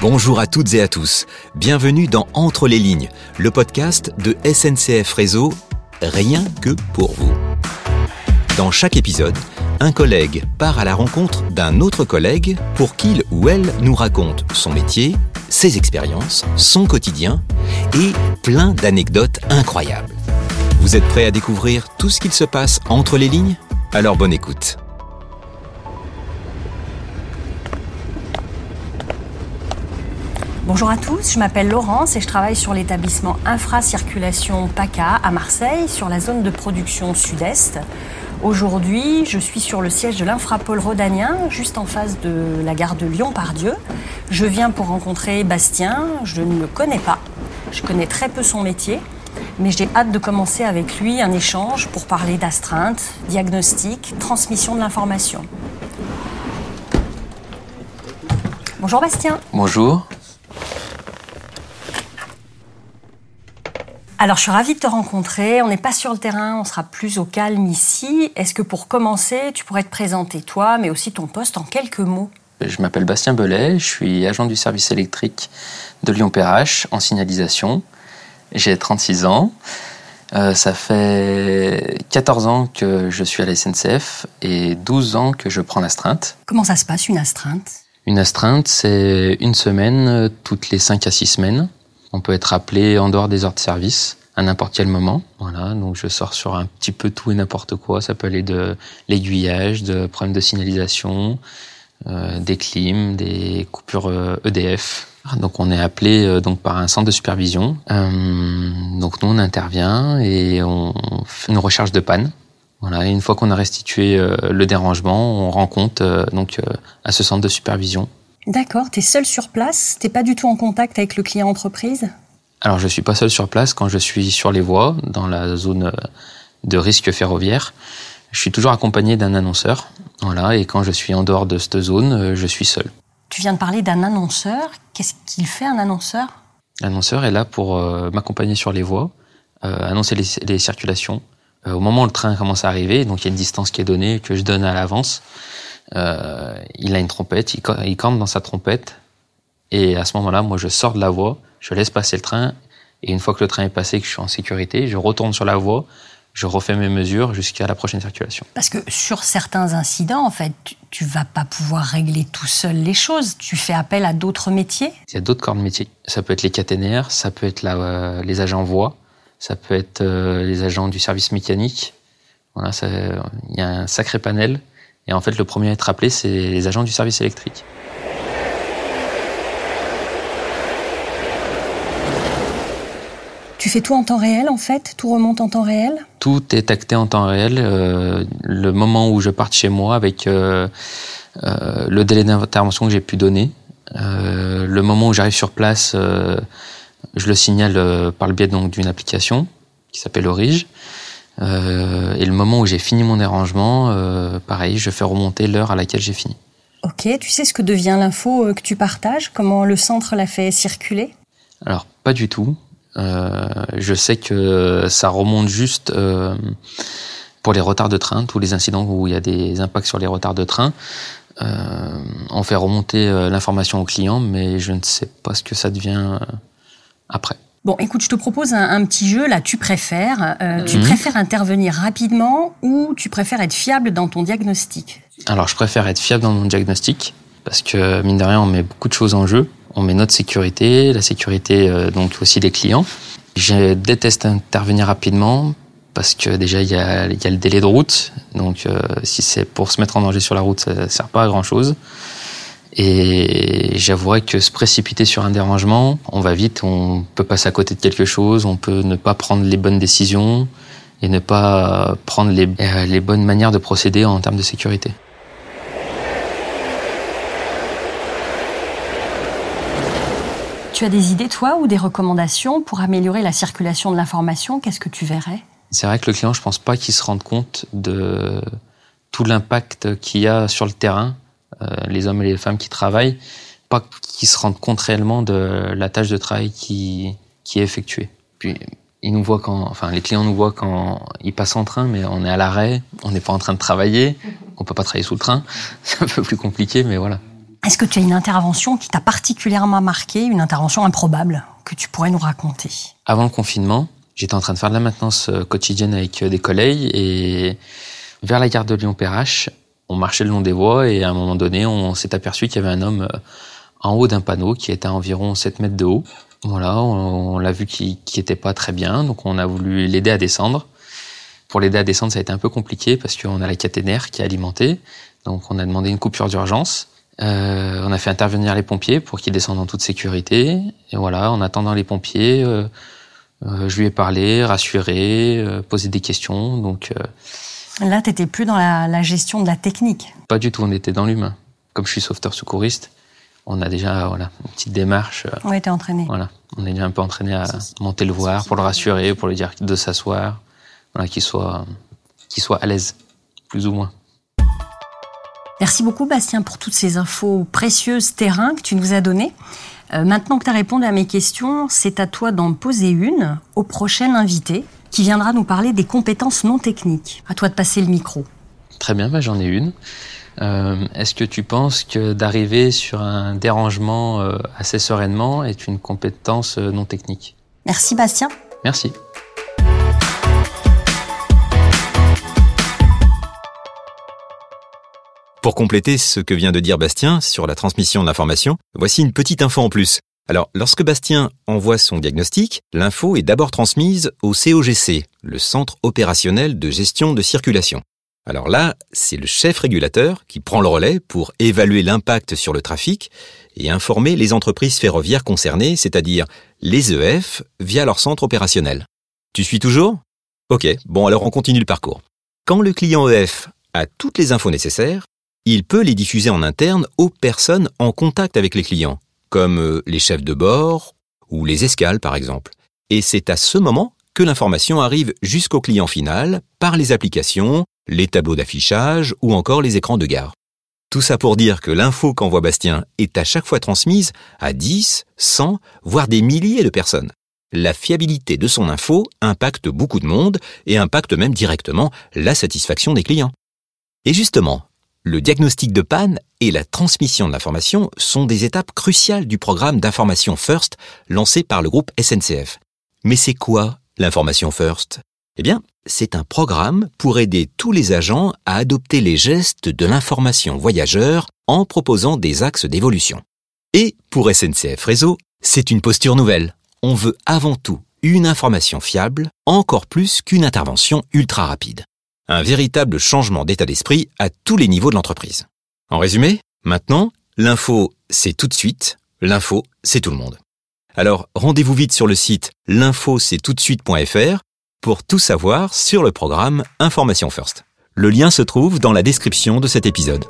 Bonjour à toutes et à tous. Bienvenue dans Entre les lignes, le podcast de SNCF Réseau, rien que pour vous. Dans chaque épisode, un collègue part à la rencontre d'un autre collègue pour qu'il ou elle nous raconte son métier, ses expériences, son quotidien et plein d'anecdotes incroyables. Vous êtes prêts à découvrir tout ce qu'il se passe entre les lignes? Alors bonne écoute. Bonjour à tous, je m'appelle Laurence et je travaille sur l'établissement Infracirculation PACA à Marseille, sur la zone de production sud-est. Aujourd'hui, je suis sur le siège de l'Infrapôle Rhodanien, juste en face de la gare de Lyon-Pardieu. Je viens pour rencontrer Bastien, je ne le connais pas, je connais très peu son métier, mais j'ai hâte de commencer avec lui un échange pour parler d'astreinte, diagnostic, transmission de l'information. Bonjour Bastien. Bonjour. Alors, je suis ravie de te rencontrer. On n'est pas sur le terrain, on sera plus au calme ici. Est-ce que pour commencer, tu pourrais te présenter toi, mais aussi ton poste en quelques mots? Je m'appelle Bastien Belay, je suis agent du service électrique de Lyon-Perrache en signalisation. J'ai 36 ans. Euh, ça fait 14 ans que je suis à la SNCF et 12 ans que je prends l'astreinte. Comment ça se passe une astreinte? Une astreinte, c'est une semaine euh, toutes les 5 à 6 semaines. On peut être appelé en dehors des heures de service à n'importe quel moment. Voilà, donc je sors sur un petit peu tout et n'importe quoi. Ça peut aller de l'aiguillage, de problèmes de signalisation, euh, des clims, des coupures EDF. Euh, e donc on est appelé euh, donc par un centre de supervision. Euh, donc nous on intervient et on fait une recherche de panne. Voilà, et une fois qu'on a restitué euh, le dérangement, on rend compte donc à ce centre de supervision D'accord, tu es seul sur place, t'es pas du tout en contact avec le client entreprise? Alors je suis pas seul sur place quand je suis sur les voies, dans la zone de risque ferroviaire. Je suis toujours accompagné d'un annonceur, voilà, et quand je suis en dehors de cette zone, je suis seul. Tu viens de parler d'un annonceur. Qu'est-ce qu'il fait un annonceur? L'annonceur est là pour euh, m'accompagner sur les voies, euh, annoncer les, les circulations. Euh, au moment où le train commence à arriver, donc il y a une distance qui est donnée que je donne à l'avance. Euh, il a une trompette, il, il campe dans sa trompette, et à ce moment-là, moi, je sors de la voie, je laisse passer le train, et une fois que le train est passé, que je suis en sécurité, je retourne sur la voie, je refais mes mesures jusqu'à la prochaine circulation. Parce que sur certains incidents, en fait, tu, tu vas pas pouvoir régler tout seul les choses. Tu fais appel à d'autres métiers. Il y a d'autres corps de métier. Ça peut être les caténaires, ça peut être la, euh, les agents voie, ça peut être euh, les agents du service mécanique. Voilà, il y a un sacré panel. Et en fait, le premier à être appelé, c'est les agents du service électrique. Tu fais tout en temps réel, en fait? Tout remonte en temps réel? Tout est acté en temps réel. Euh, le moment où je parte chez moi, avec euh, euh, le délai d'intervention que j'ai pu donner, le moment où j'arrive sur place, je le signale par le biais donc d'une application qui s'appelle Orige. Euh, et le moment où j'ai fini mon dérangement, euh, pareil, je fais remonter l'heure à laquelle j'ai fini. Ok, tu sais ce que devient l'info euh, que tu partages? Comment le centre l'a fait circuler? Alors, pas du tout. Euh, je sais que ça remonte juste pour les retards de train, tous les incidents où il y a des impacts sur les retards de train. On fait remonter l'information au client, mais je ne sais pas ce que ça devient après. Bon, écoute, je te propose un, un petit jeu, là, tu préfères. Euh, mmh. Tu préfères intervenir rapidement ou tu préfères être fiable dans ton diagnostic? Alors, je préfère être fiable dans mon diagnostic parce que, mine de rien, on met beaucoup de choses en jeu. On met notre sécurité, la sécurité euh, donc aussi des clients. Je déteste intervenir rapidement parce que déjà, il y a, il y a le délai de route. Donc, euh, si c'est pour se mettre en danger sur la route, ça ne sert pas à grand-chose. Et j'avouerais que se précipiter sur un dérangement, on va vite, on peut passer à côté de quelque chose, on peut ne pas prendre les bonnes décisions et ne pas prendre les, les bonnes manières de procéder en termes de sécurité. Tu as des idées, toi, ou des recommandations pour améliorer la circulation de l'information? Qu'est-ce que tu verrais? C'est vrai que le client, je pense pas qu'il se rende compte de tout l'impact qu'il y a sur le terrain. euh, les hommes et les femmes qui travaillent, pas qu'ils se rendent compte réellement de la tâche de travail qui, qui est effectuée. Puis ils nous voient quand, enfin les clients nous voient quand ils passent en train, mais on est à l'arrêt, on n'est pas en train de travailler, on peut pas travailler sous le train, c'est un peu plus compliqué, mais voilà. Est-ce que tu as une intervention qui t'a particulièrement marqué, une intervention improbable que tu pourrais nous raconter? Avant le confinement, j'étais en train de faire de la maintenance euh, quotidienne avec euh, des collègues et vers la gare de Lyon-Perrache, on marchait le long des voies et à un moment donné, on s'est aperçu qu'il y avait un homme euh, en haut d'un panneau qui était à environ 7 mètres de haut. Voilà, on, l'a vu qu'il n'était pas très bien, donc on a voulu l'aider à descendre. Pour l'aider à descendre, ça a été un peu compliqué parce qu'on a la caténaire qui est alimentée. Donc on a demandé une coupure d'urgence. Euh, on a fait intervenir les pompiers pour qu'ils descendent en toute sécurité. Et voilà, en attendant les pompiers, euh, euh, je lui ai parlé, rassuré, euh, posé des questions. Donc euh, là, t'étais plus dans la, la, gestion de la technique. Pas du tout. On était dans l'humain. Comme je suis sauveteur secouriste, on a déjà voilà une petite démarche. On était entraîné. Voilà, on est déjà un peu entraîné à monter le voir pour le rassurer, pour lui dire de s'asseoir, voilà, qu'il soit qu'il soit à l'aise, plus ou moins. Merci beaucoup Bastien pour toutes ces infos précieuses terrain que tu nous as données. Euh, maintenant que tu as répondu à mes questions, c'est à toi d'en poser une au prochain invité qui viendra nous parler des compétences non techniques. À toi de passer le micro. Très bien, bah, j'en ai une. Euh, Est-ce que tu penses que d'arriver sur un dérangement euh, assez sereinement est une compétence euh, non technique? Merci Bastien. Merci. Pour compléter ce que vient de dire Bastien sur la transmission de l'information, voici une petite info en plus. Alors, lorsque Bastien envoie son diagnostic, l'info est d'abord transmise au COGC, le Centre opérationnel de gestion de circulation. Alors là, c'est le chef régulateur qui prend le relais pour évaluer l'impact sur le trafic et informer les entreprises ferroviaires concernées, c'est-à-dire les EF, via leur centre opérationnel. Tu suis toujours? Ok, bon alors on continue le parcours. Quand le client EF a toutes les infos nécessaires, il peut les diffuser en interne aux personnes en contact avec les clients, comme euh, les chefs de bord ou les escales par exemple. Et c'est à ce moment que l'information arrive jusqu'au client final par les applications, les tableaux d'affichage ou encore les écrans de gare. Tout ça pour dire que l'info qu'envoie Bastien est à chaque fois transmise à 10, 100, voire des milliers de personnes. La fiabilité de son info impacte beaucoup de monde et impacte même directement la satisfaction des clients. Et justement, le diagnostic de panne et la transmission de l'information sont des étapes cruciales du programme d'information First lancé par le groupe SNCF. Mais c'est quoi l'information First? Eh bien, c'est un programme pour aider tous les agents à adopter les gestes de l'information voyageur en proposant des axes d'évolution. Et pour SNCF Réseau, c'est une posture nouvelle. On veut avant tout une information fiable, encore plus qu'une intervention ultra rapide un véritable changement d'état d'esprit à tous les niveaux de l'entreprise. En résumé, maintenant, l'info, c'est tout de suite, l'info, c'est tout le monde. Alors, rendez-vous vite sur le site l'info pour tout savoir sur le programme Information First. Le lien se trouve dans la description de cet épisode.